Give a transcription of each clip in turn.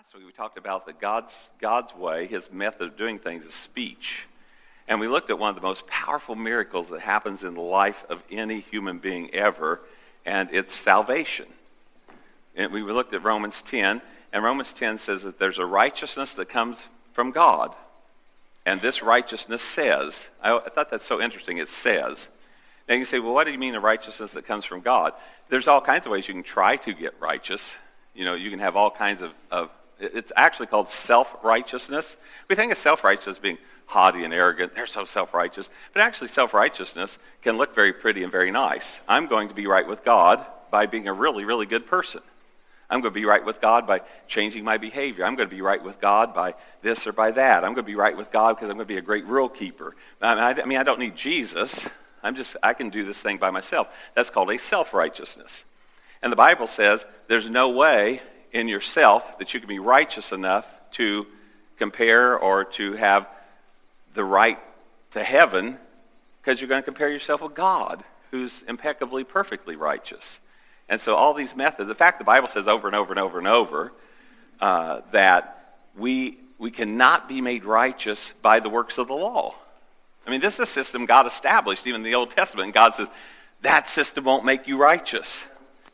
Last week we talked about that God's, God's way, his method of doing things is speech. And we looked at one of the most powerful miracles that happens in the life of any human being ever, and it's salvation. And we looked at Romans 10, and Romans 10 says that there's a righteousness that comes from God. And this righteousness says, I, thought that's so interesting, it says. Now you say, well, what do you mean a righteousness that comes from God? There's all kinds of ways you can try to get righteous. You know, you can have all kinds of, of it's actually called self righteousness. We think of self righteousness as being haughty and arrogant. They're so self righteous. But actually, self righteousness can look very pretty and very nice. I'm going to be right with God by being a really, really good person. I'm going to be right with God by changing my behavior. I'm going to be right with God by this or by that. I'm going to be right with God because I'm going to be a great rule keeper. I mean, I don't need Jesus. I'm just, I can do this thing by myself. That's called a self righteousness. And the Bible says there's no way in yourself that you can be righteous enough to compare or to have the right to heaven because you're going to compare yourself with God, who's impeccably, perfectly righteous. And so, all these methods, in fact, the Bible says over and over and over and over uh, that we, we cannot be made righteous by the works of the law. I mean, this is a system God established, even in the Old Testament. And God says, that system won't make you righteous.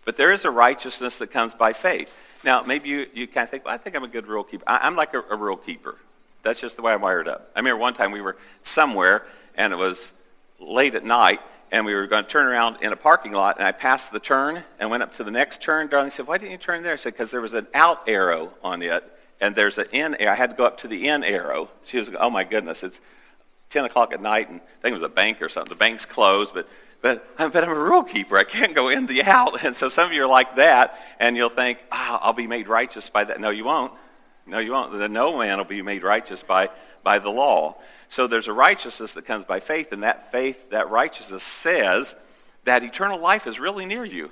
But there is a righteousness that comes by faith. Now, maybe you, you kind of think, well, I think I'm a good rule keeper. I, am like a, a rule keeper. That's just the way I'm wired up. I remember one time we were somewhere, and it was late at night, and we were going to turn around in a parking lot, and I passed the turn and went up to the next turn. Darlene said, Why didn't you turn there? I said, Because there was an out arrow on it, and there's an in I had to go up to the in arrow. She was, Oh my goodness, it's 10 o'clock at night, and I think it was a bank or something. The bank's closed, but but, uh, but I'm a rule keeper. I can't go in the out. And so some of you are like that, and you'll think, oh, I'll be made righteous by that. No, you won't. No, you won't. The no man will be made righteous by, by the law. So there's a righteousness that comes by faith, and that faith, that righteousness says that eternal life is really near you.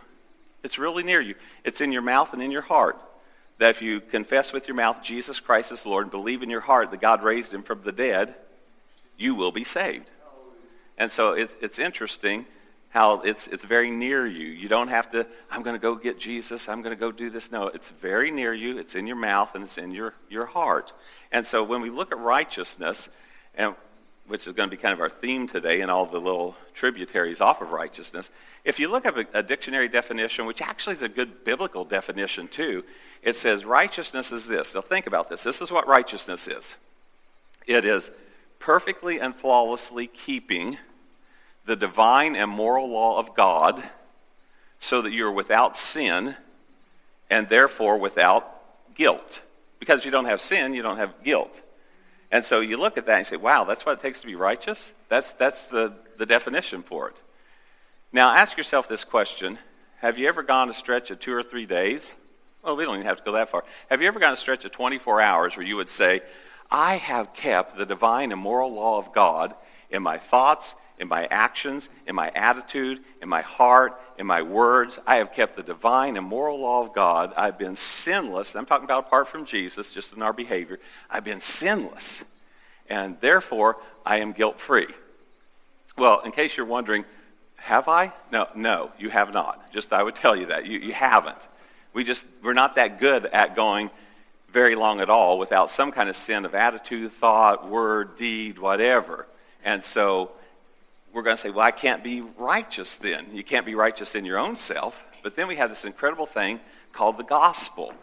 It's really near you. It's in your mouth and in your heart. That if you confess with your mouth Jesus Christ is Lord and believe in your heart that God raised him from the dead, you will be saved. And so it's, it's interesting how it's, it's very near you. You don't have to, I'm going to go get Jesus, I'm going to go do this. No, it's very near you, it's in your mouth, and it's in your, your heart. And so when we look at righteousness, and, which is going to be kind of our theme today and all the little tributaries off of righteousness, if you look up a, a dictionary definition, which actually is a good biblical definition too, it says righteousness is this. Now think about this. This is what righteousness is it is perfectly and flawlessly keeping the divine and moral law of God so that you're without sin and therefore without guilt. Because you don't have sin, you don't have guilt. And so you look at that and say, wow, that's what it takes to be righteous? That's, that's the, the definition for it. Now ask yourself this question Have you ever gone a stretch of two or three days? Well, we don't even have to go that far. Have you ever gone a stretch of 24 hours where you would say, I have kept the divine and moral law of God in my thoughts, in my actions, in my attitude, in my heart, in my words. I have kept the divine and moral law of God. I've been sinless. I'm talking about apart from Jesus, just in our behavior. I've been sinless. And therefore, I am guilt free. Well, in case you're wondering, have I? No, no, you have not. Just I would tell you that. You, you haven't. We just, we're not that good at going very long at all without some kind of sin of attitude, thought, word, deed, whatever. And so we're going to say, well, I can't be righteous then. You can't be righteous in your own self. But then we have this incredible thing called the gospel.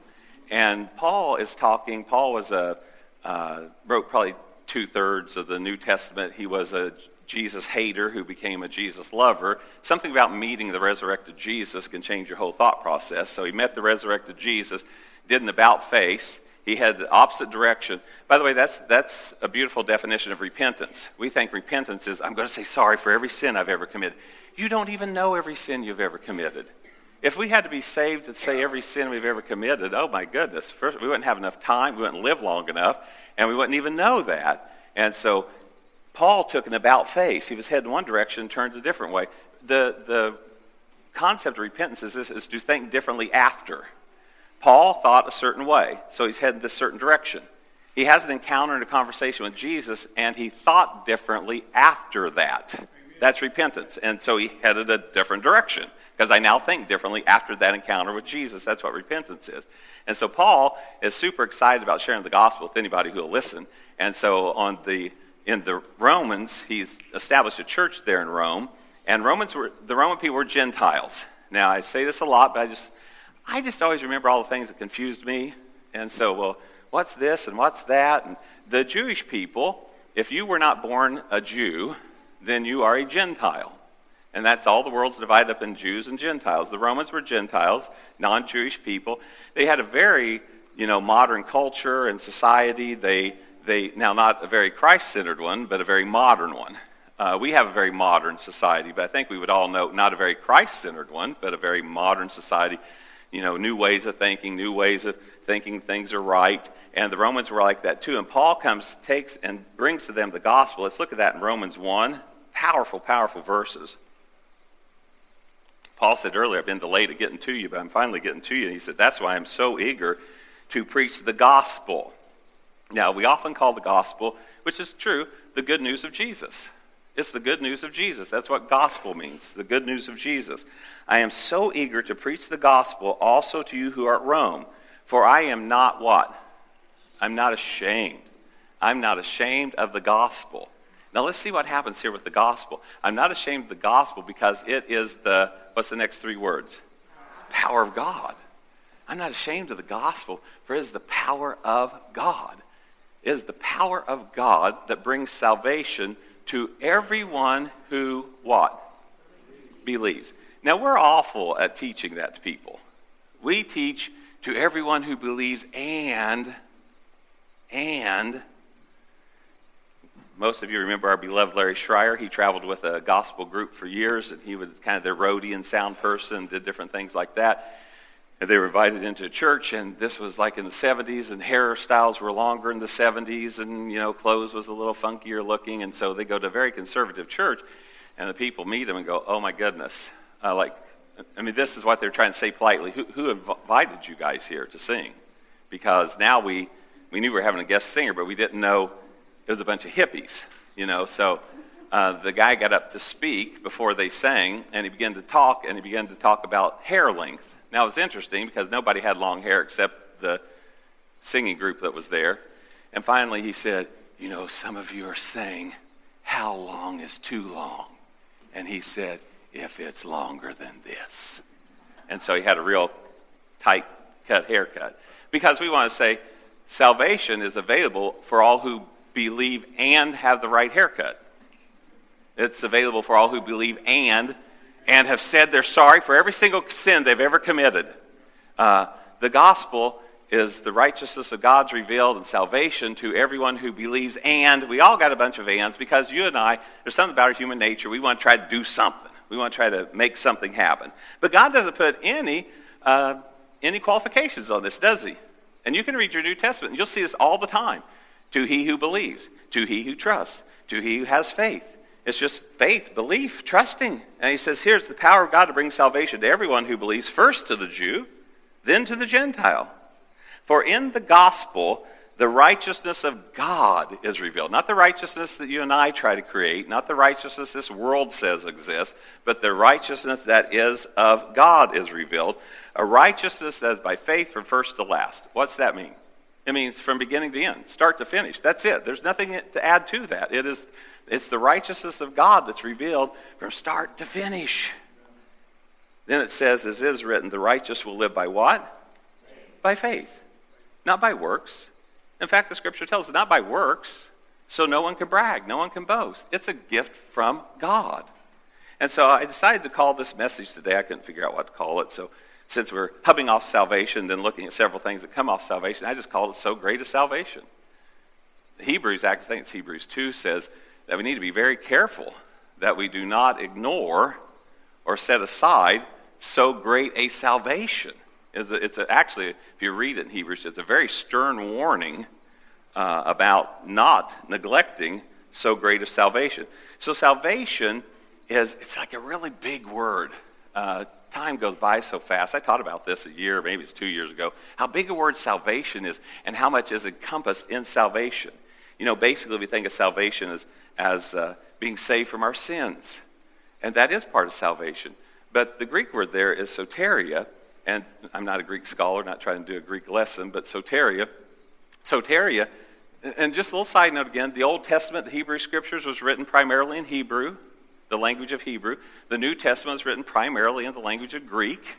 And Paul is talking, Paul was a, uh, wrote probably two thirds of the New Testament. He was a Jesus hater who became a Jesus lover. Something about meeting the resurrected Jesus can change your whole thought process. So he met the resurrected Jesus, did an about face, he had the opposite direction. By the way, that's, that's a beautiful definition of repentance. We think repentance is, I'm going to say sorry for every sin I've ever committed. You don't even know every sin you've ever committed. If we had to be saved to say every sin we've ever committed, oh my goodness, first, we wouldn't have enough time, we wouldn't live long enough, and we wouldn't even know that. And so Paul took an about face. He was heading one direction, turned a different way. The, the concept of repentance is this, is to think differently after. Paul thought a certain way, so he's headed this certain direction. He has an encounter and a conversation with Jesus, and he thought differently after that. That's repentance. And so he headed a different direction. because I now think differently after that encounter with Jesus. That's what repentance is. And so Paul is super excited about sharing the gospel with anybody who will listen. And so on the in the Romans, he's established a church there in Rome, and Romans were the Roman people were Gentiles. Now I say this a lot, but I just I just always remember all the things that confused me. And so, well, what's this and what's that? And the Jewish people, if you were not born a Jew, then you are a Gentile. And that's all the world's divided up in Jews and Gentiles. The Romans were Gentiles, non Jewish people. They had a very, you know, modern culture and society. They, they now, not a very Christ centered one, but a very modern one. Uh, we have a very modern society, but I think we would all know not a very Christ centered one, but a very modern society. You know, new ways of thinking, new ways of thinking things are right. And the Romans were like that too. And Paul comes, takes, and brings to them the gospel. Let's look at that in Romans 1. Powerful, powerful verses. Paul said earlier, I've been delayed at getting to you, but I'm finally getting to you. And he said, That's why I'm so eager to preach the gospel. Now, we often call the gospel, which is true, the good news of Jesus. It's the good news of Jesus. That's what gospel means, the good news of Jesus. I am so eager to preach the gospel also to you who are at Rome, for I am not what? I'm not ashamed. I'm not ashamed of the gospel. Now let's see what happens here with the gospel. I'm not ashamed of the gospel because it is the, what's the next three words? Power of God. I'm not ashamed of the gospel, for it is the power of God. It is the power of God that brings salvation to everyone who what? Believes. Now we're awful at teaching that to people. We teach to everyone who believes and and most of you remember our beloved Larry Schreier. He traveled with a gospel group for years, and he was kind of their roadie and sound person, did different things like that. And they were invited into a church, and this was like in the 70s, and hairstyles were longer in the 70s, and, you know, clothes was a little funkier looking. And so they go to a very conservative church, and the people meet him and go, oh my goodness. Uh, like, I mean, this is what they're trying to say politely. Who, who invited you guys here to sing? Because now we, we knew we were having a guest singer, but we didn't know it was a bunch of hippies, you know. So uh, the guy got up to speak before they sang, and he began to talk, and he began to talk about hair length. Now, it was interesting because nobody had long hair except the singing group that was there. And finally, he said, You know, some of you are saying, How long is too long? And he said, If it's longer than this. And so he had a real tight cut haircut. Because we want to say, salvation is available for all who believe and have the right haircut. It's available for all who believe and and have said they're sorry for every single sin they've ever committed. Uh, the gospel is the righteousness of God's revealed and salvation to everyone who believes. And we all got a bunch of ands because you and I, there's something about our human nature. We want to try to do something. We want to try to make something happen. But God doesn't put any uh, any qualifications on this, does He? And you can read your New Testament, and you'll see this all the time to he who believes, to he who trusts, to he who has faith. It's just faith, belief, trusting. And he says here it's the power of God to bring salvation to everyone who believes, first to the Jew, then to the Gentile. For in the gospel, the righteousness of God is revealed. Not the righteousness that you and I try to create, not the righteousness this world says exists, but the righteousness that is of God is revealed. A righteousness that is by faith from first to last. What's that mean? It means from beginning to end, start to finish. That's it. There's nothing to add to that. It is, it's the righteousness of God that's revealed from start to finish. Then it says, as is written, the righteous will live by what? By faith, not by works. In fact, the scripture tells us not by works, so no one can brag, no one can boast. It's a gift from God. And so I decided to call this message today. I couldn't figure out what to call it, so since we're hubbing off salvation, then looking at several things that come off salvation, I just called it So Great a Salvation. The Hebrews, I think it's Hebrews 2, says that we need to be very careful that we do not ignore or set aside so great a salvation. It's, a, it's a, actually, if you read it in Hebrews, it's a very stern warning uh, about not neglecting so great a salvation. So salvation is, it's like a really big word. Uh, time goes by so fast. I taught about this a year, maybe it's two years ago, how big a word salvation is and how much is encompassed in salvation. You know, basically, we think of salvation as, as uh, being saved from our sins. And that is part of salvation. But the Greek word there is soteria, and I'm not a Greek scholar, not trying to do a Greek lesson, but soteria. Soteria, and just a little side note again the Old Testament, the Hebrew Scriptures, was written primarily in Hebrew, the language of Hebrew. The New Testament was written primarily in the language of Greek.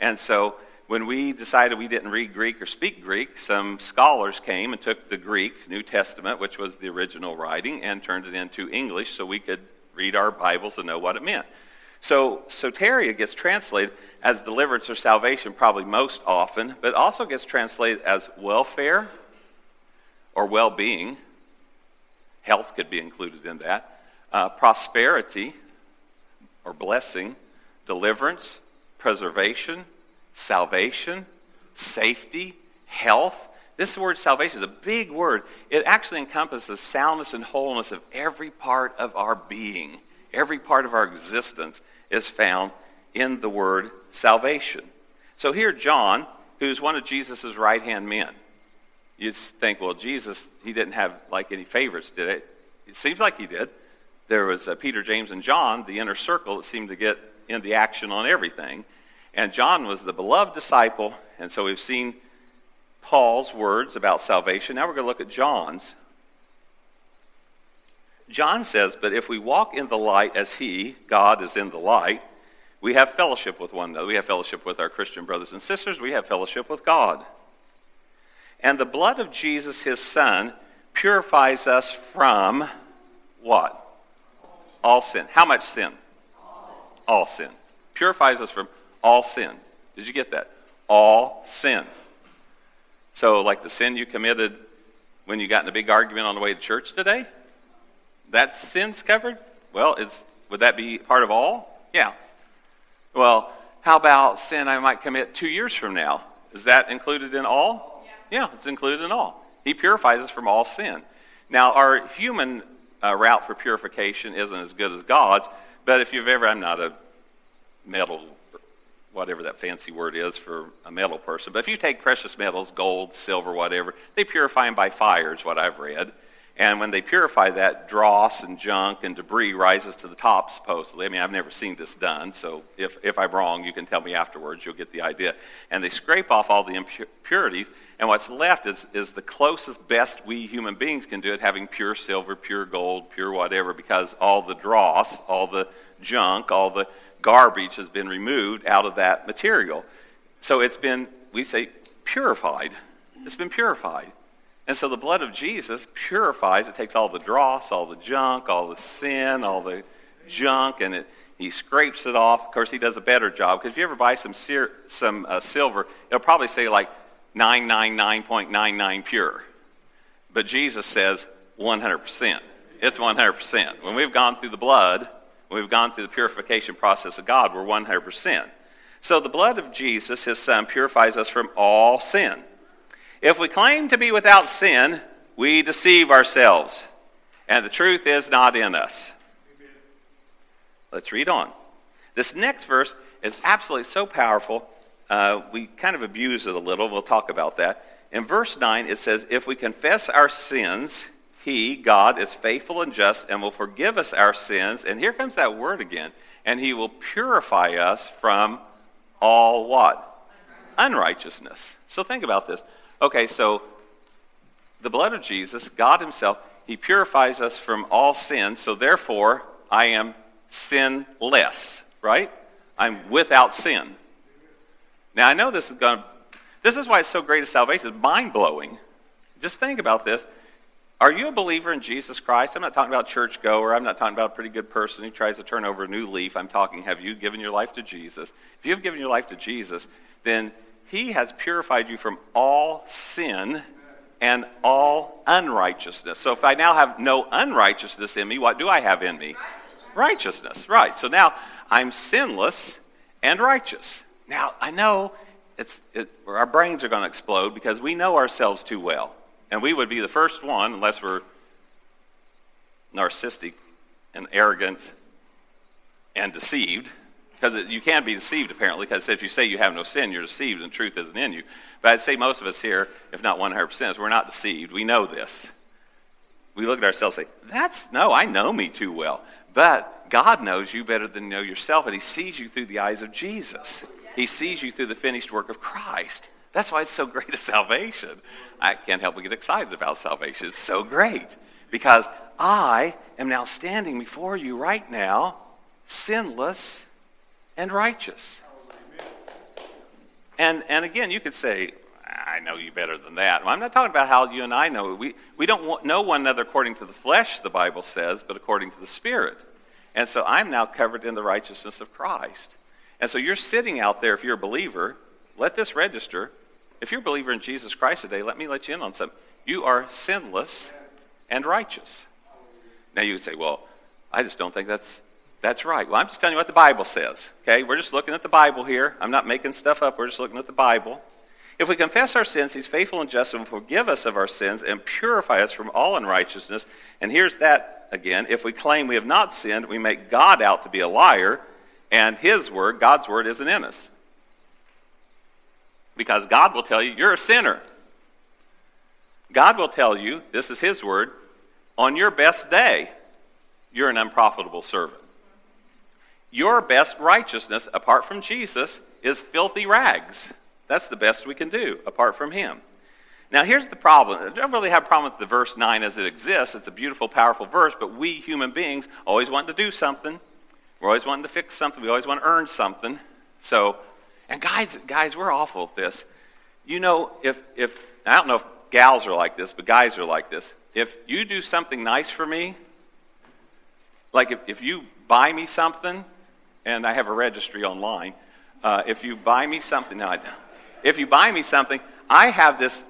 And so when we decided we didn't read Greek or speak Greek, some scholars came and took the Greek New Testament, which was the original writing, and turned it into English so we could read our Bibles and know what it meant. So soteria gets translated as deliverance or salvation probably most often, but also gets translated as welfare or well being. Health could be included in that. Uh, prosperity or blessing, deliverance, preservation, salvation, safety, health. This word salvation is a big word. It actually encompasses soundness and wholeness of every part of our being. Every part of our existence is found in the word salvation. So here, John, who's one of Jesus' right hand men, you think, well, Jesus, he didn't have like any favorites, did it? It seems like he did. There was uh, Peter, James, and John, the inner circle that seemed to get in the action on everything. And John was the beloved disciple, and so we've seen Paul's words about salvation. Now we're going to look at John's. John says, But if we walk in the light as he, God, is in the light, we have fellowship with one another. We have fellowship with our Christian brothers and sisters. We have fellowship with God. And the blood of Jesus, his son, purifies us from what? All sin. How much sin? All sin. Purifies us from all sin. Did you get that? All sin. So, like the sin you committed when you got in a big argument on the way to church today? That sin's covered? Well, is, would that be part of all? Yeah. Well, how about sin I might commit two years from now? Is that included in all? Yeah, yeah it's included in all. He purifies us from all sin. Now, our human uh, route for purification isn't as good as God's, but if you've ever, I'm not a metal, whatever that fancy word is for a metal person, but if you take precious metals, gold, silver, whatever, they purify them by fire, is what I've read. And when they purify that, dross and junk and debris rises to the top, supposedly. I mean, I've never seen this done, so if, if I'm wrong, you can tell me afterwards. You'll get the idea. And they scrape off all the impurities, and what's left is, is the closest, best we human beings can do it, having pure silver, pure gold, pure whatever, because all the dross, all the junk, all the garbage has been removed out of that material. So it's been, we say, purified. It's been purified. And so the blood of Jesus purifies. It takes all the dross, all the junk, all the sin, all the junk, and it, he scrapes it off. Of course, he does a better job because if you ever buy some, some uh, silver, it'll probably say like 999.99 pure. But Jesus says 100%. It's 100%. When we've gone through the blood, we've gone through the purification process of God, we're 100%. So the blood of Jesus, his son, purifies us from all sin. If we claim to be without sin, we deceive ourselves, and the truth is not in us. Let's read on. This next verse is absolutely so powerful. Uh, we kind of abuse it a little. We'll talk about that. In verse 9, it says, If we confess our sins, He, God, is faithful and just and will forgive us our sins. And here comes that word again. And He will purify us from all what? Unrighteousness. So think about this. Okay, so the blood of Jesus, God Himself, He purifies us from all sin, so therefore I am sinless, right? I'm without sin. Now I know this is going to, this is why it's so great a salvation. It's mind blowing. Just think about this. Are you a believer in Jesus Christ? I'm not talking about church goer. I'm not talking about a pretty good person who tries to turn over a new leaf. I'm talking, have you given your life to Jesus? If you've given your life to Jesus, then he has purified you from all sin and all unrighteousness. So if I now have no unrighteousness in me, what do I have in me? Righteousness, right. So now I'm sinless and righteous. Now, I know it's, it, our brains are going to explode because we know ourselves too well. And we would be the first one, unless we're narcissistic and arrogant and deceived, because you can be deceived, apparently, because if you say you have no sin, you're deceived and truth isn't in you. But I'd say most of us here, if not 100%, we're not deceived. We know this. We look at ourselves and say, that's, no, I know me too well. But God knows you better than you know yourself, and He sees you through the eyes of Jesus. He sees you through the finished work of Christ. That's why it's so great a salvation. I can't help but get excited about salvation. It's so great because I am now standing before you right now, sinless and righteous. And, and again, you could say, I know you better than that. Well, I'm not talking about how you and I know. We, we don't know one another according to the flesh, the Bible says, but according to the Spirit. And so I'm now covered in the righteousness of Christ. And so you're sitting out there, if you're a believer, let this register. If you're a believer in Jesus Christ today, let me let you in on something. You are sinless and righteous. Now you would say, well, I just don't think that's that's right. Well, I'm just telling you what the Bible says. Okay? We're just looking at the Bible here. I'm not making stuff up. We're just looking at the Bible. If we confess our sins, he's faithful and just and will forgive us of our sins and purify us from all unrighteousness. And here's that again. If we claim we have not sinned, we make God out to be a liar, and his word, God's word, isn't in us. Because God will tell you, you're a sinner. God will tell you, this is his word, on your best day, you're an unprofitable servant. Your best righteousness, apart from Jesus, is filthy rags. That's the best we can do, apart from Him. Now, here's the problem. I don't really have a problem with the verse 9 as it exists. It's a beautiful, powerful verse, but we human beings always want to do something. We're always wanting to fix something. We always want to earn something. So, and guys, guys, we're awful at this. You know, if, if I don't know if gals are like this, but guys are like this. If you do something nice for me, like if, if you buy me something, and I have a registry online. Uh, if you buy me something, no, I don't. If you buy me something, I have this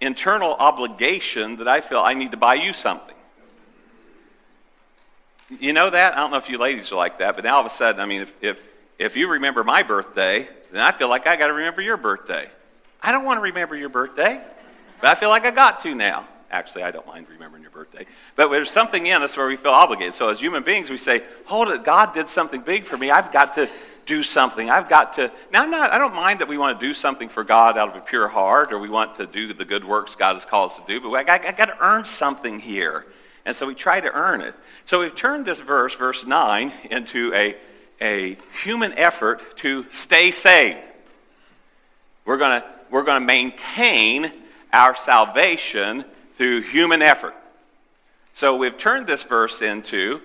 internal obligation that I feel I need to buy you something. You know that? I don't know if you ladies are like that, but now all of a sudden, I mean, if, if, if you remember my birthday, then I feel like I got to remember your birthday. I don't want to remember your birthday, but I feel like I got to now. Actually, I don't mind remembering your birthday. But there's something in us where we feel obligated. So as human beings, we say, hold it, God did something big for me. I've got to do something. I've got to. Now, I'm not, I don't mind that we want to do something for God out of a pure heart or we want to do the good works God has called us to do, but I, I, I got to earn something here. And so we try to earn it. So we've turned this verse, verse 9, into a, a human effort to stay saved. We're going to we're going to maintain our salvation through human effort. So we've turned this verse into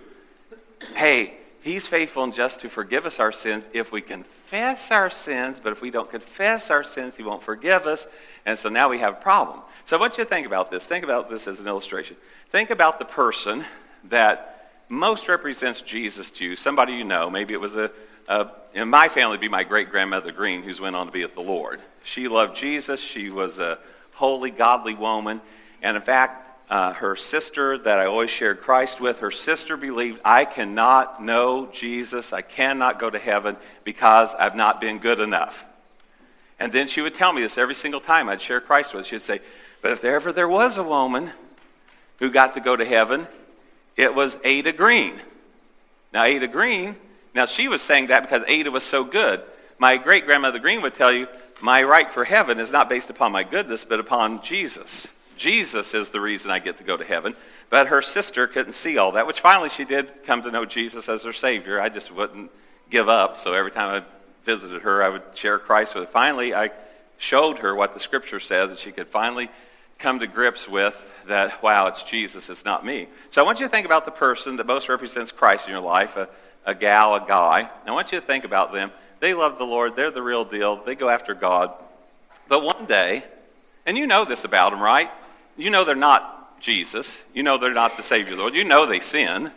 hey, he's faithful and just to forgive us our sins if we confess our sins, but if we don't confess our sins, he won't forgive us. And so now we have a problem. So I want you to think about this. Think about this as an illustration. Think about the person that most represents Jesus to you, somebody you know. Maybe it was a, a in my family, be my great grandmother Green, who's went on to be with the Lord. She loved Jesus. She was a holy, godly woman. And in fact, uh, her sister that I always shared Christ with, her sister believed, I cannot know Jesus, I cannot go to heaven because I've not been good enough. And then she would tell me this every single time I'd share Christ with. She'd say, But if ever there was a woman who got to go to heaven, it was Ada Green. Now, Ada Green, now she was saying that because Ada was so good. My great grandmother Green would tell you, My right for heaven is not based upon my goodness, but upon Jesus. Jesus is the reason I get to go to heaven. But her sister couldn't see all that, which finally she did come to know Jesus as her Savior. I just wouldn't give up. So every time I visited her, I would share Christ with her. Finally, I showed her what the Scripture says, and she could finally come to grips with that, wow, it's Jesus, it's not me. So I want you to think about the person that most represents Christ in your life, a, a gal, a guy. I want you to think about them. They love the Lord, they're the real deal, they go after God. But one day, and you know this about them, right? You know they're not Jesus. You know they're not the Savior of the world. You know they sin.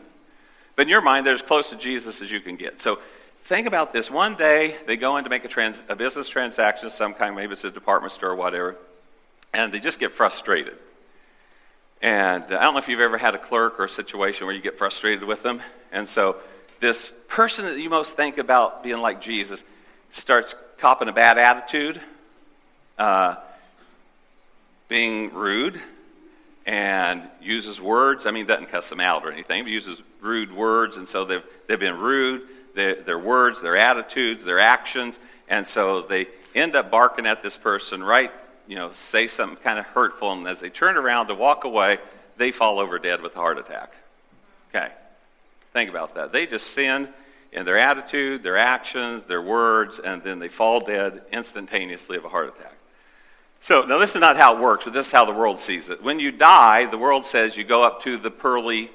But in your mind, they're as close to Jesus as you can get. So think about this. One day, they go in to make a, trans, a business transaction of some kind, maybe it's a department store or whatever, and they just get frustrated. And I don't know if you've ever had a clerk or a situation where you get frustrated with them. And so this person that you most think about being like Jesus starts copping a bad attitude. Uh, being rude and uses words. I mean, doesn't cuss them out or anything, but uses rude words. And so they've, they've been rude, their, their words, their attitudes, their actions. And so they end up barking at this person, right? You know, say something kind of hurtful. And as they turn around to walk away, they fall over dead with a heart attack. Okay. Think about that. They just sin in their attitude, their actions, their words, and then they fall dead instantaneously of a heart attack. So, now this is not how it works, but this is how the world sees it. When you die, the world says you go up to the pearly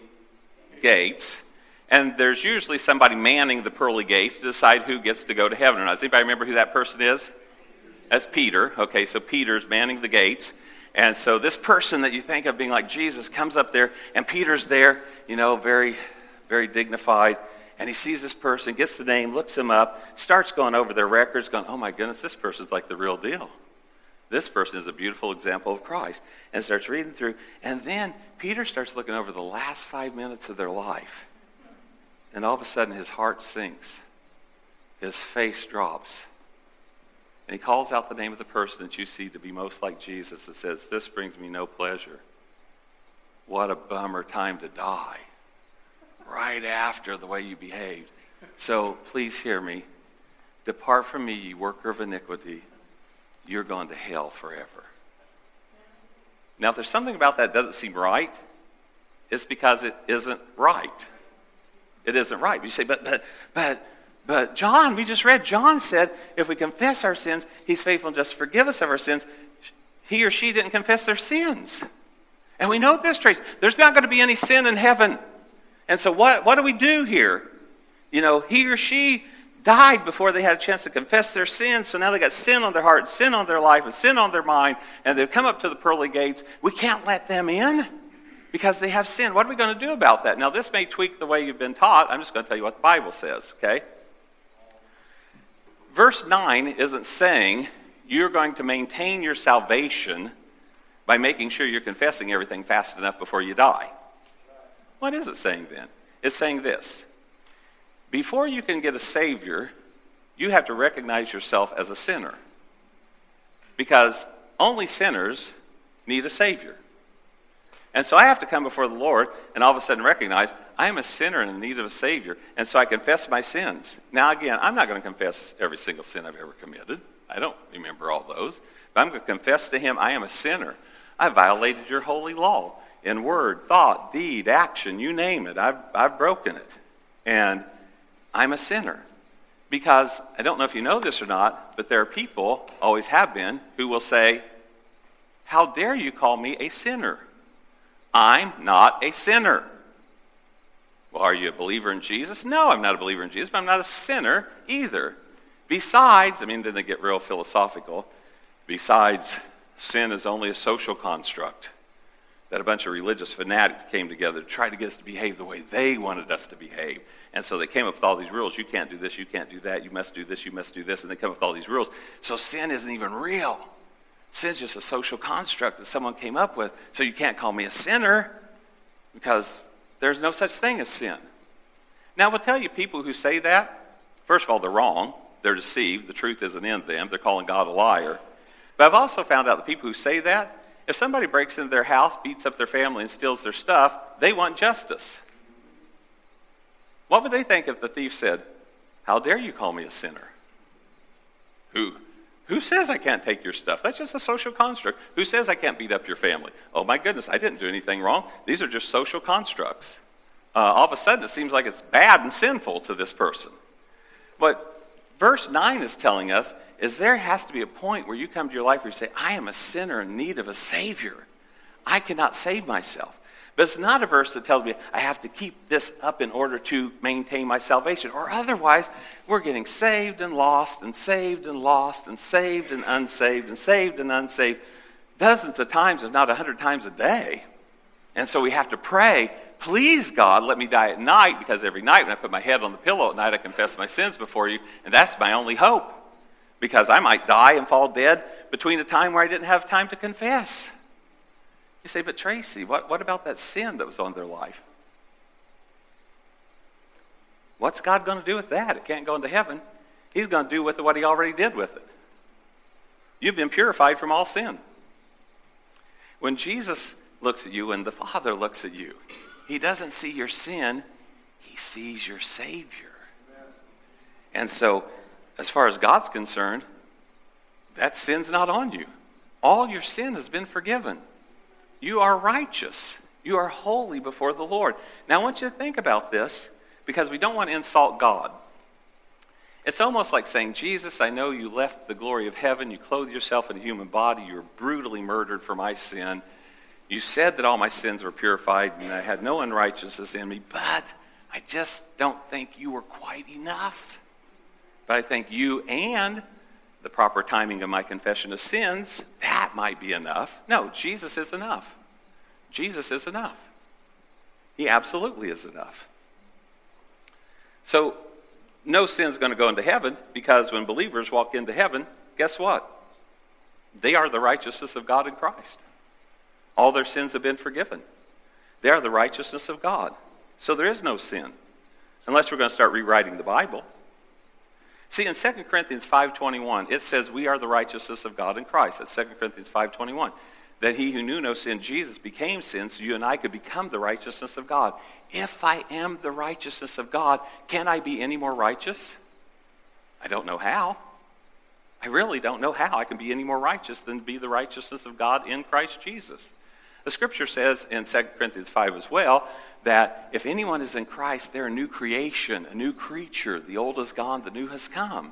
gates, and there's usually somebody manning the pearly gates to decide who gets to go to heaven or not. Does anybody remember who that person is? That's Peter. Okay, so Peter's manning the gates. And so this person that you think of being like Jesus comes up there, and Peter's there, you know, very, very dignified. And he sees this person, gets the name, looks him up, starts going over their records, going, oh my goodness, this person's like the real deal. This person is a beautiful example of Christ. And starts reading through. And then Peter starts looking over the last five minutes of their life. And all of a sudden, his heart sinks. His face drops. And he calls out the name of the person that you see to be most like Jesus and says, This brings me no pleasure. What a bummer time to die. Right after the way you behaved. So please hear me. Depart from me, ye worker of iniquity you're going to hell forever. Now, if there's something about that that doesn't seem right, it's because it isn't right. It isn't right. You say, but, but, but, but John, we just read, John said if we confess our sins, he's faithful and just to forgive us of our sins. He or she didn't confess their sins. And we know this, Trace. There's not going to be any sin in heaven. And so what, what do we do here? You know, he or she died before they had a chance to confess their sins. So now they got sin on their heart, sin on their life, and sin on their mind, and they've come up to the pearly gates. We can't let them in because they have sin. What are we going to do about that? Now, this may tweak the way you've been taught. I'm just going to tell you what the Bible says, okay? Verse 9 isn't saying you're going to maintain your salvation by making sure you're confessing everything fast enough before you die. What is it saying then? It's saying this before you can get a Savior, you have to recognize yourself as a sinner. Because only sinners need a Savior. And so I have to come before the Lord and all of a sudden recognize I am a sinner in need of a Savior. And so I confess my sins. Now, again, I'm not going to confess every single sin I've ever committed. I don't remember all those. But I'm going to confess to Him I am a sinner. I violated your holy law in word, thought, deed, action, you name it. I've, I've broken it. And I'm a sinner. Because I don't know if you know this or not, but there are people, always have been, who will say, How dare you call me a sinner? I'm not a sinner. Well, are you a believer in Jesus? No, I'm not a believer in Jesus, but I'm not a sinner either. Besides, I mean, then they get real philosophical. Besides, sin is only a social construct that a bunch of religious fanatics came together to try to get us to behave the way they wanted us to behave. And so they came up with all these rules. You can't do this, you can't do that, you must do this, you must do this, and they come up with all these rules. So sin isn't even real. Sin's just a social construct that someone came up with. So you can't call me a sinner because there's no such thing as sin. Now, I will tell you, people who say that, first of all, they're wrong. They're deceived. The truth isn't in them. They're calling God a liar. But I've also found out that people who say that, if somebody breaks into their house, beats up their family, and steals their stuff, they want justice. What would they think if the thief said, How dare you call me a sinner? Who? Says I can't take your stuff? That's just a social construct. Who says I can't beat up your family? Oh my goodness, I didn't do anything wrong. These are just social constructs. Uh, all of a sudden, it seems like it's bad and sinful to this person. What verse 9 is telling us is there has to be a point where you come to your life where you say, I am a sinner in need of a Savior. I cannot save myself. But it's not a verse that tells me I have to keep this up in order to maintain my salvation. Or otherwise, we're getting saved and lost and saved and lost and saved and unsaved and saved and unsaved dozens of times, if not a hundred times a day. And so we have to pray, please, God, let me die at night, because every night when I put my head on the pillow at night, I confess my sins before you, and that's my only hope. Because I might die and fall dead between a time where I didn't have time to confess. You say, but Tracy, what, what about that sin that was on their life? What's God going to do with that? It can't go into heaven. He's going to do with it what he already did with it. You've been purified from all sin. When Jesus looks at you and the Father looks at you, he doesn't see your sin, he sees your Savior. And so, as far as God's concerned, that sin's not on you. All your sin has been forgiven. You are righteous. You are holy before the Lord. Now, I want you to think about this because we don't want to insult God. It's almost like saying, Jesus, I know you left the glory of heaven. You clothed yourself in a human body. You were brutally murdered for my sin. You said that all my sins were purified and I had no unrighteousness in me, but I just don't think you were quite enough. But I think you and the proper timing of my confession of sins, that might be enough. No, Jesus is enough. Jesus is enough. He absolutely is enough. So, no sin's going to go into heaven because when believers walk into heaven, guess what? They are the righteousness of God in Christ. All their sins have been forgiven. They are the righteousness of God. So there is no sin unless we're going to start rewriting the Bible. See, in 2 Corinthians 5.21, it says we are the righteousness of God in Christ. That's 2 Corinthians 5.21. That he who knew no sin, Jesus, became sin so you and I could become the righteousness of God. If I am the righteousness of God, can I be any more righteous? I don't know how. I really don't know how I can be any more righteous than be the righteousness of God in Christ Jesus. The scripture says in 2 Corinthians 5 as well that if anyone is in Christ, they're a new creation, a new creature. The old is gone, the new has come.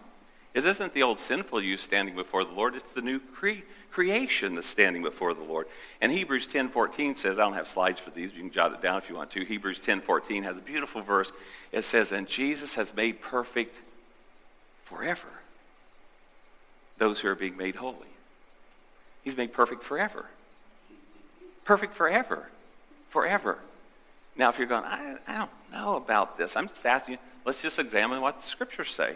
It isn't the old sinful you standing before the Lord, it's the new cre- creation that's standing before the Lord. And Hebrews 10:14 says, I don't have slides for these, you can jot it down if you want to. Hebrews 10:14 has a beautiful verse. It says, "And Jesus has made perfect forever those who are being made holy." He's made perfect forever. Perfect forever. Forever. Now, if you're going, I, I don't know about this, I'm just asking you, let's just examine what the scriptures say.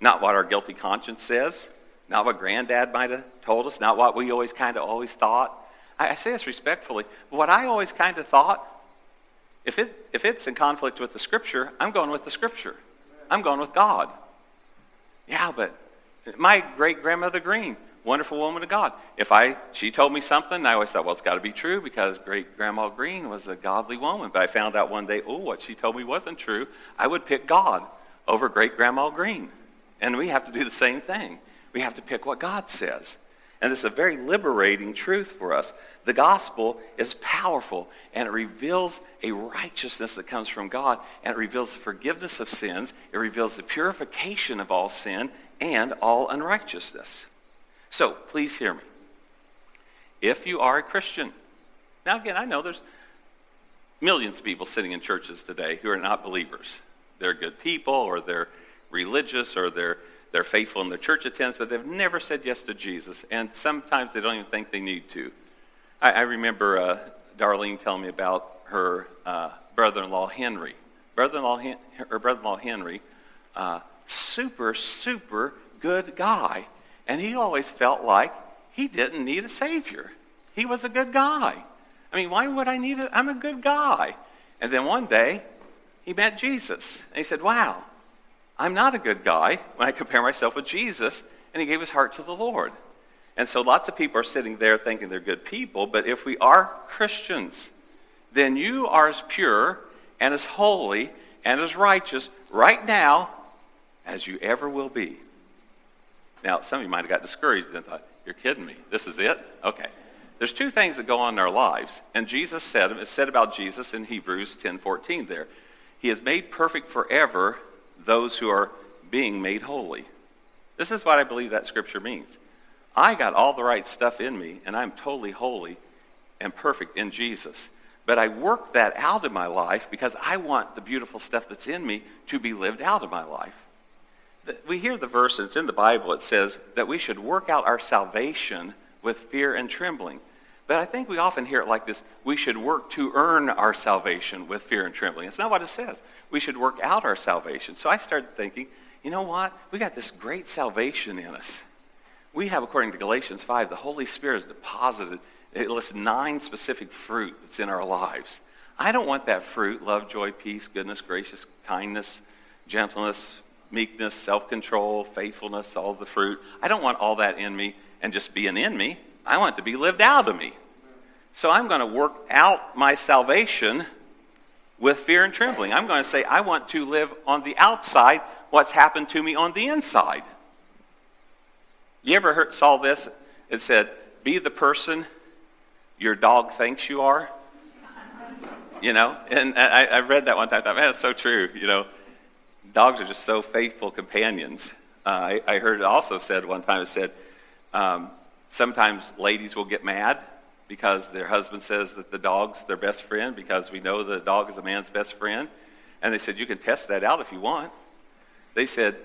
Not what our guilty conscience says, not what granddad might have told us, not what we always kind of always thought. I, I say this respectfully, but what I always kind of thought, if, it, if it's in conflict with the scripture, I'm going with the scripture. I'm going with God. Yeah, but my great grandmother Green, wonderful woman of God. If I, she told me something, I always thought, well, it's got to be true because great grandma Green was a godly woman. But I found out one day, oh, what she told me wasn't true. I would pick God over great grandma Green. And we have to do the same thing. We have to pick what God says. And this is a very liberating truth for us. The gospel is powerful and it reveals a righteousness that comes from God and it reveals the forgiveness of sins. It reveals the purification of all sin and all unrighteousness. So please hear me. If you are a Christian, now again, I know there's millions of people sitting in churches today who are not believers. They're good people or they're religious or they're, they're faithful in their church attendance, but they've never said yes to Jesus. And sometimes they don't even think they need to. I, I remember uh, Darlene telling me about her uh, brother-in-law Henry. Brother-in-law, her brother-in-law Henry, uh, super, super good guy. And he always felt like he didn't need a Savior. He was a good guy. I mean, why would I need a, I'm a good guy. And then one day, he met Jesus. And he said, Wow, I'm not a good guy when I compare myself with Jesus. And he gave his heart to the Lord. And so lots of people are sitting there thinking they're good people, but if we are Christians, then you are as pure and as holy and as righteous right now as you ever will be. Now, some of you might have got discouraged and thought, you're kidding me. This is it? Okay. There's two things that go on in our lives, and Jesus said It's said about Jesus in Hebrews 10:14 there. He has made perfect forever those who are being made holy. This is what I believe that scripture means. I got all the right stuff in me, and I'm totally holy and perfect in Jesus. But I work that out in my life because I want the beautiful stuff that's in me to be lived out in my life we hear the verse, it's in the Bible, it says that we should work out our salvation with fear and trembling. But I think we often hear it like this we should work to earn our salvation with fear and trembling. It's not what it says. We should work out our salvation. So I started thinking, you know what? We got this great salvation in us. We have, according to Galatians 5, the Holy Spirit has deposited. It lists nine specific fruit that's in our lives. I don't want that fruit love, joy, peace, goodness, gracious, kindness, gentleness, meekness, self control, faithfulness, all the fruit. I don't want all that in me and just being in me. I want it to be lived out of me. So I'm going to work out my salvation with fear and trembling. I'm going to say, I want to live on the outside what's happened to me on the inside. You ever heard, saw this? It said, Be the person your dog thinks you are. you know. And I, I read that one time. I thought, man, that's so true. You know, dogs are just so faithful companions. Uh, I, I, heard it also said one time. It said um, sometimes ladies will get mad because their husband says that the dog's their best friend because we know the dog is a man's best friend. And they said you can test that out if you want. They said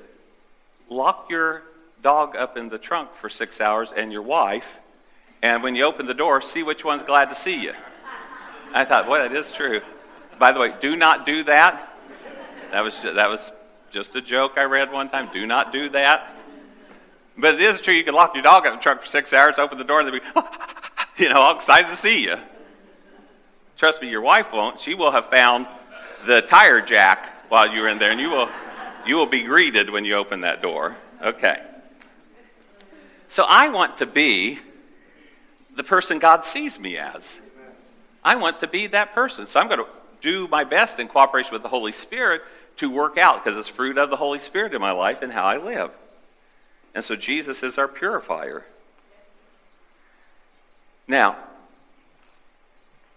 lock your dog up in the trunk for six hours and your wife, and when you open the door, see which one's glad to see you. I thought, boy, that is true. By the way, do not do that. That was that was just a joke I read one time. Do not do that. But it is true. You can lock your dog in the truck for six hours, open the door, and they'll be, you know, all excited to see you. Trust me, your wife won't. She will have found the tire jack while you're in there, and you will, you will be greeted when you open that door. Okay. So I want to be the person God sees me as. I want to be that person. So I'm going to do my best in cooperation with the Holy Spirit to work out because it's fruit of the Holy Spirit in my life and how I live. And so Jesus is our purifier. Now,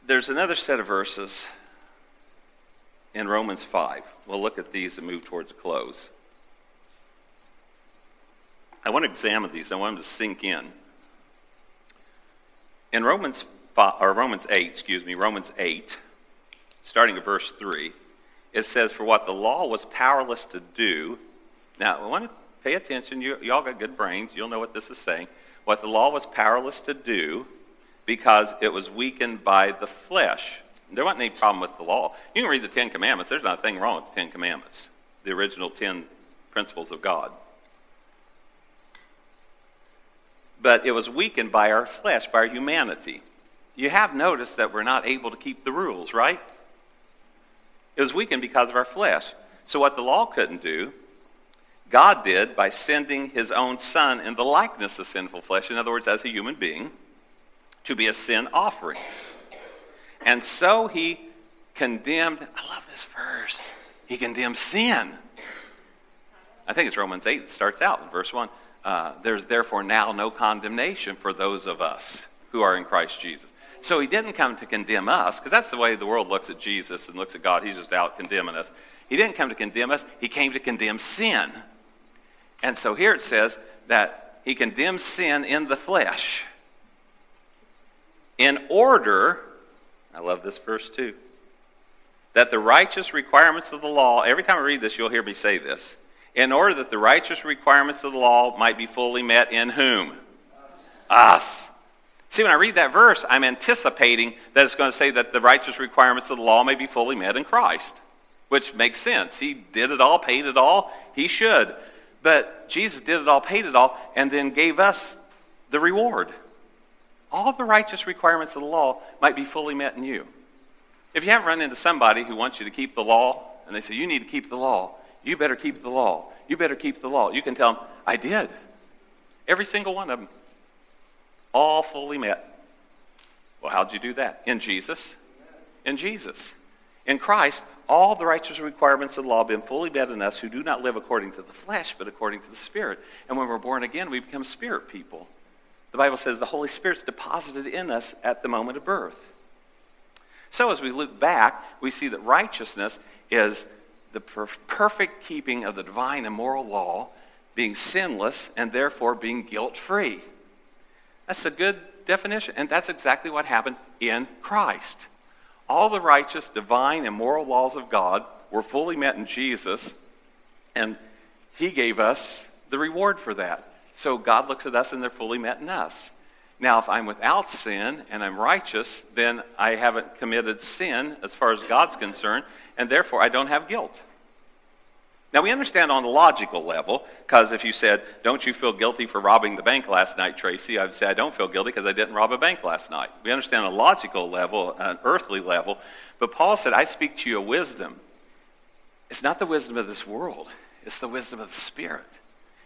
there's another set of verses in Romans 5. We'll look at these and move towards a close. I want to examine these. I want them to sink in. In Romans 5, or Romans 8, excuse me, Romans 8, starting at verse 3, it says, For what the law was powerless to do. Now, I want to pay attention. You, y'all got good brains. You'll know what this is saying. What the law was powerless to do because it was weakened by the flesh. There wasn't any problem with the law. You can read the Ten Commandments. There's not a thing wrong with the Ten Commandments, the original Ten Principles of God. But it was weakened by our flesh, by our humanity. You have noticed that we're not able to keep the rules, right? It was weakened because of our flesh. So, what the law couldn't do, God did by sending his own son in the likeness of sinful flesh, in other words, as a human being, to be a sin offering. And so he condemned, I love this verse, he condemned sin. I think it's Romans 8 that starts out in verse 1. Uh, there's therefore now no condemnation for those of us who are in Christ Jesus. So he didn't come to condemn us, because that's the way the world looks at Jesus and looks at God. He's just out condemning us. He didn't come to condemn us, he came to condemn sin. And so here it says that he condemns sin in the flesh in order, I love this verse too, that the righteous requirements of the law, every time I read this, you'll hear me say this, in order that the righteous requirements of the law might be fully met in whom? Us. See, when I read that verse, I'm anticipating that it's going to say that the righteous requirements of the law may be fully met in Christ, which makes sense. He did it all, paid it all. He should. But Jesus did it all, paid it all, and then gave us the reward. All the righteous requirements of the law might be fully met in you. If you haven't run into somebody who wants you to keep the law, and they say, You need to keep the law, you better keep the law, you better keep the law, you can tell them, I did. Every single one of them all fully met. Well, how'd you do that? In Jesus. In Jesus. In Christ, all the righteous requirements of the law have been fully met in us who do not live according to the flesh, but according to the Spirit. And when we're born again, we become spirit people. The Bible says the Holy Spirit's deposited in us at the moment of birth. So as we look back, we see that righteousness is the perfect keeping of the divine and moral law, being sinless, and therefore being guilt free. That's a good definition. And that's exactly what happened in Christ. All the righteous, divine, and moral laws of God were fully met in Jesus, and He gave us the reward for that. So God looks at us and they're fully met in us. Now, if I'm without sin and I'm righteous, then I haven't committed sin as far as God's concerned, and therefore I don't have guilt. Now, we understand on the logical level, because if you said, Don't you feel guilty for robbing the bank last night, Tracy? I would say, I don't feel guilty because I didn't rob a bank last night. We understand on a logical level, an earthly level. But Paul said, I speak to you a wisdom. It's not the wisdom of this world, it's the wisdom of the Spirit.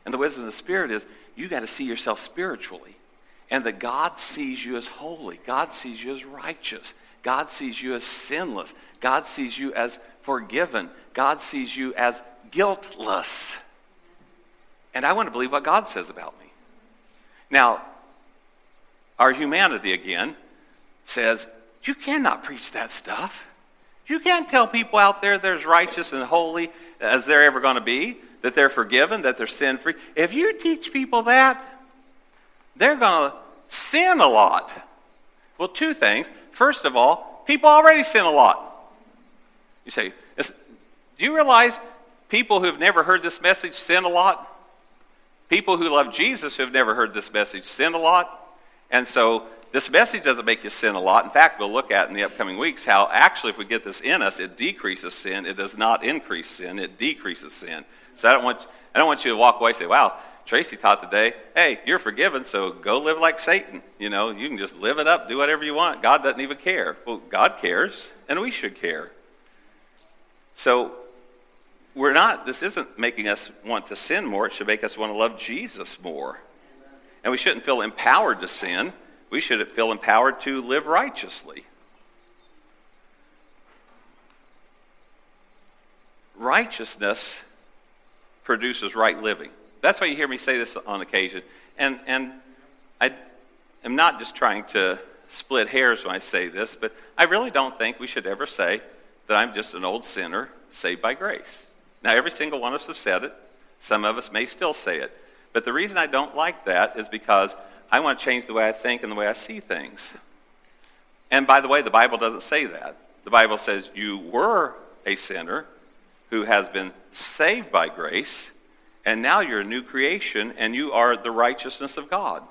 And the wisdom of the Spirit is you got to see yourself spiritually. And that God sees you as holy, God sees you as righteous, God sees you as sinless, God sees you as forgiven, God sees you as guiltless. And I want to believe what God says about me. Now, our humanity again says, you cannot preach that stuff. You can't tell people out there they're as righteous and holy as they're ever going to be, that they're forgiven, that they're sin free. If you teach people that, they're going to sin a lot. Well, two things. First of all, people already sin a lot. You say, do you realize people who have never heard this message sin a lot? People who love Jesus who have never heard this message sin a lot. And so this message doesn't make you sin a lot. In fact, we'll look at in the upcoming weeks how actually, if we get this in us, it decreases sin. It does not increase sin, it decreases sin. So I don't want, I don't want you to walk away and say, wow, Tracy taught today, hey, you're forgiven, so go live like Satan. You know, you can just live it up, do whatever you want. God doesn't even care. Well, God cares, and we should care. So we're not, this isn't making us want to sin more. It should make us want to love Jesus more. And we shouldn't feel empowered to sin. We should feel empowered to live righteously. Righteousness produces right living. That's why you hear me say this on occasion. And, and I am not just trying to split hairs when I say this, but I really don't think we should ever say that I'm just an old sinner saved by grace. Now, every single one of us have said it. Some of us may still say it. But the reason I don't like that is because I want to change the way I think and the way I see things. And by the way, the Bible doesn't say that. The Bible says you were a sinner who has been saved by grace, and now you're a new creation, and you are the righteousness of God.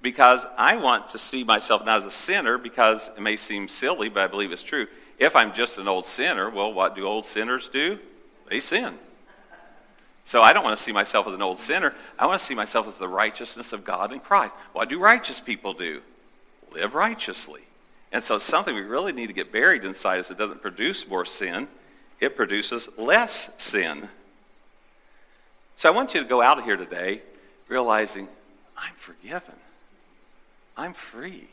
Because I want to see myself not as a sinner, because it may seem silly, but I believe it's true. If I'm just an old sinner, well, what do old sinners do? They sin. So I don't want to see myself as an old sinner. I want to see myself as the righteousness of God in Christ. What do righteous people do? Live righteously. And so it's something we really need to get buried inside us. It doesn't produce more sin, it produces less sin. So I want you to go out of here today realizing I'm forgiven. I'm free.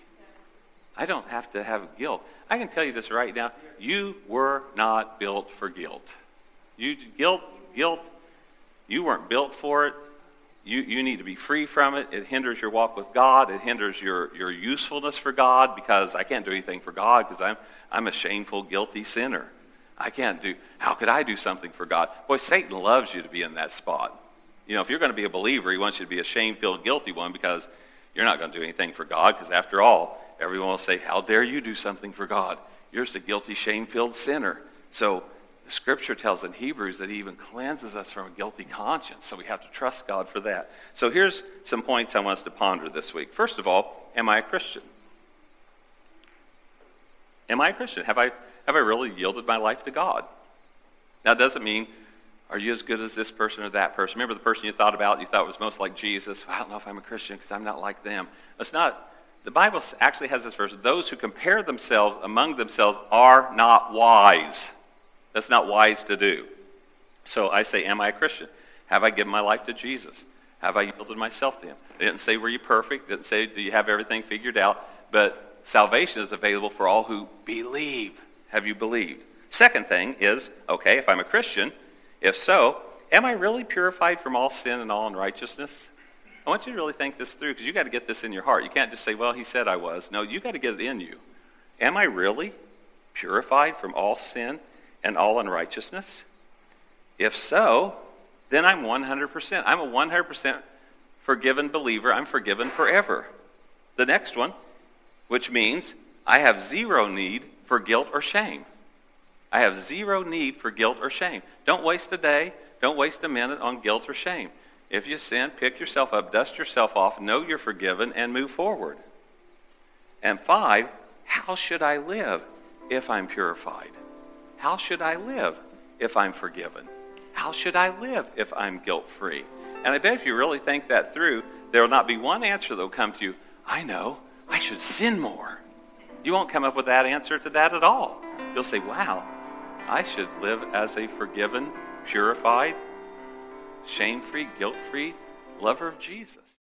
I don't have to have guilt. I can tell you this right now. You were not built for guilt. You guilt, guilt, you weren't built for it. You, you need to be free from it. It hinders your walk with God. It hinders your, your usefulness for God because I can't do anything for God because I'm, I'm a shameful, guilty sinner. I can't do, how could I do something for God? Boy, Satan loves you to be in that spot. You know, if you're going to be a believer, he wants you to be a shame filled, guilty one because you're not going to do anything for God because after all, everyone will say, How dare you do something for God? You're just a guilty, shame filled sinner. So the scripture tells in Hebrews that he even cleanses us from a guilty conscience. So we have to trust God for that. So here's some points I want us to ponder this week. First of all, am I a Christian? Am I a Christian? Have I, have I really yielded my life to God? Now, it doesn't mean, are you as good as this person or that person? Remember the person you thought about, you thought was most like Jesus? I don't know if I'm a Christian because I'm not like them. It's not the Bible actually has this verse those who compare themselves among themselves are not wise. That's not wise to do. So I say, Am I a Christian? Have I given my life to Jesus? Have I yielded myself to Him? It didn't say, Were you perfect? Didn't say, Do you have everything figured out? But salvation is available for all who believe. Have you believed? Second thing is, okay, if I'm a Christian, if so, am I really purified from all sin and all unrighteousness? I want you to really think this through because you got to get this in your heart. You can't just say, well, he said I was. No, you got to get it in you. Am I really purified from all sin and all unrighteousness? If so, then I'm 100%. I'm a 100% forgiven believer. I'm forgiven forever. The next one, which means I have zero need for guilt or shame. I have zero need for guilt or shame. Don't waste a day, don't waste a minute on guilt or shame. If you sin, pick yourself up, dust yourself off, know you're forgiven, and move forward. And five, how should I live if I'm purified? How should I live if I'm forgiven? How should I live if I'm guilt free? And I bet if you really think that through, there will not be one answer that will come to you, I know, I should sin more. You won't come up with that answer to that at all. You'll say, wow, I should live as a forgiven, purified, shame free, guilt free lover of Jesus.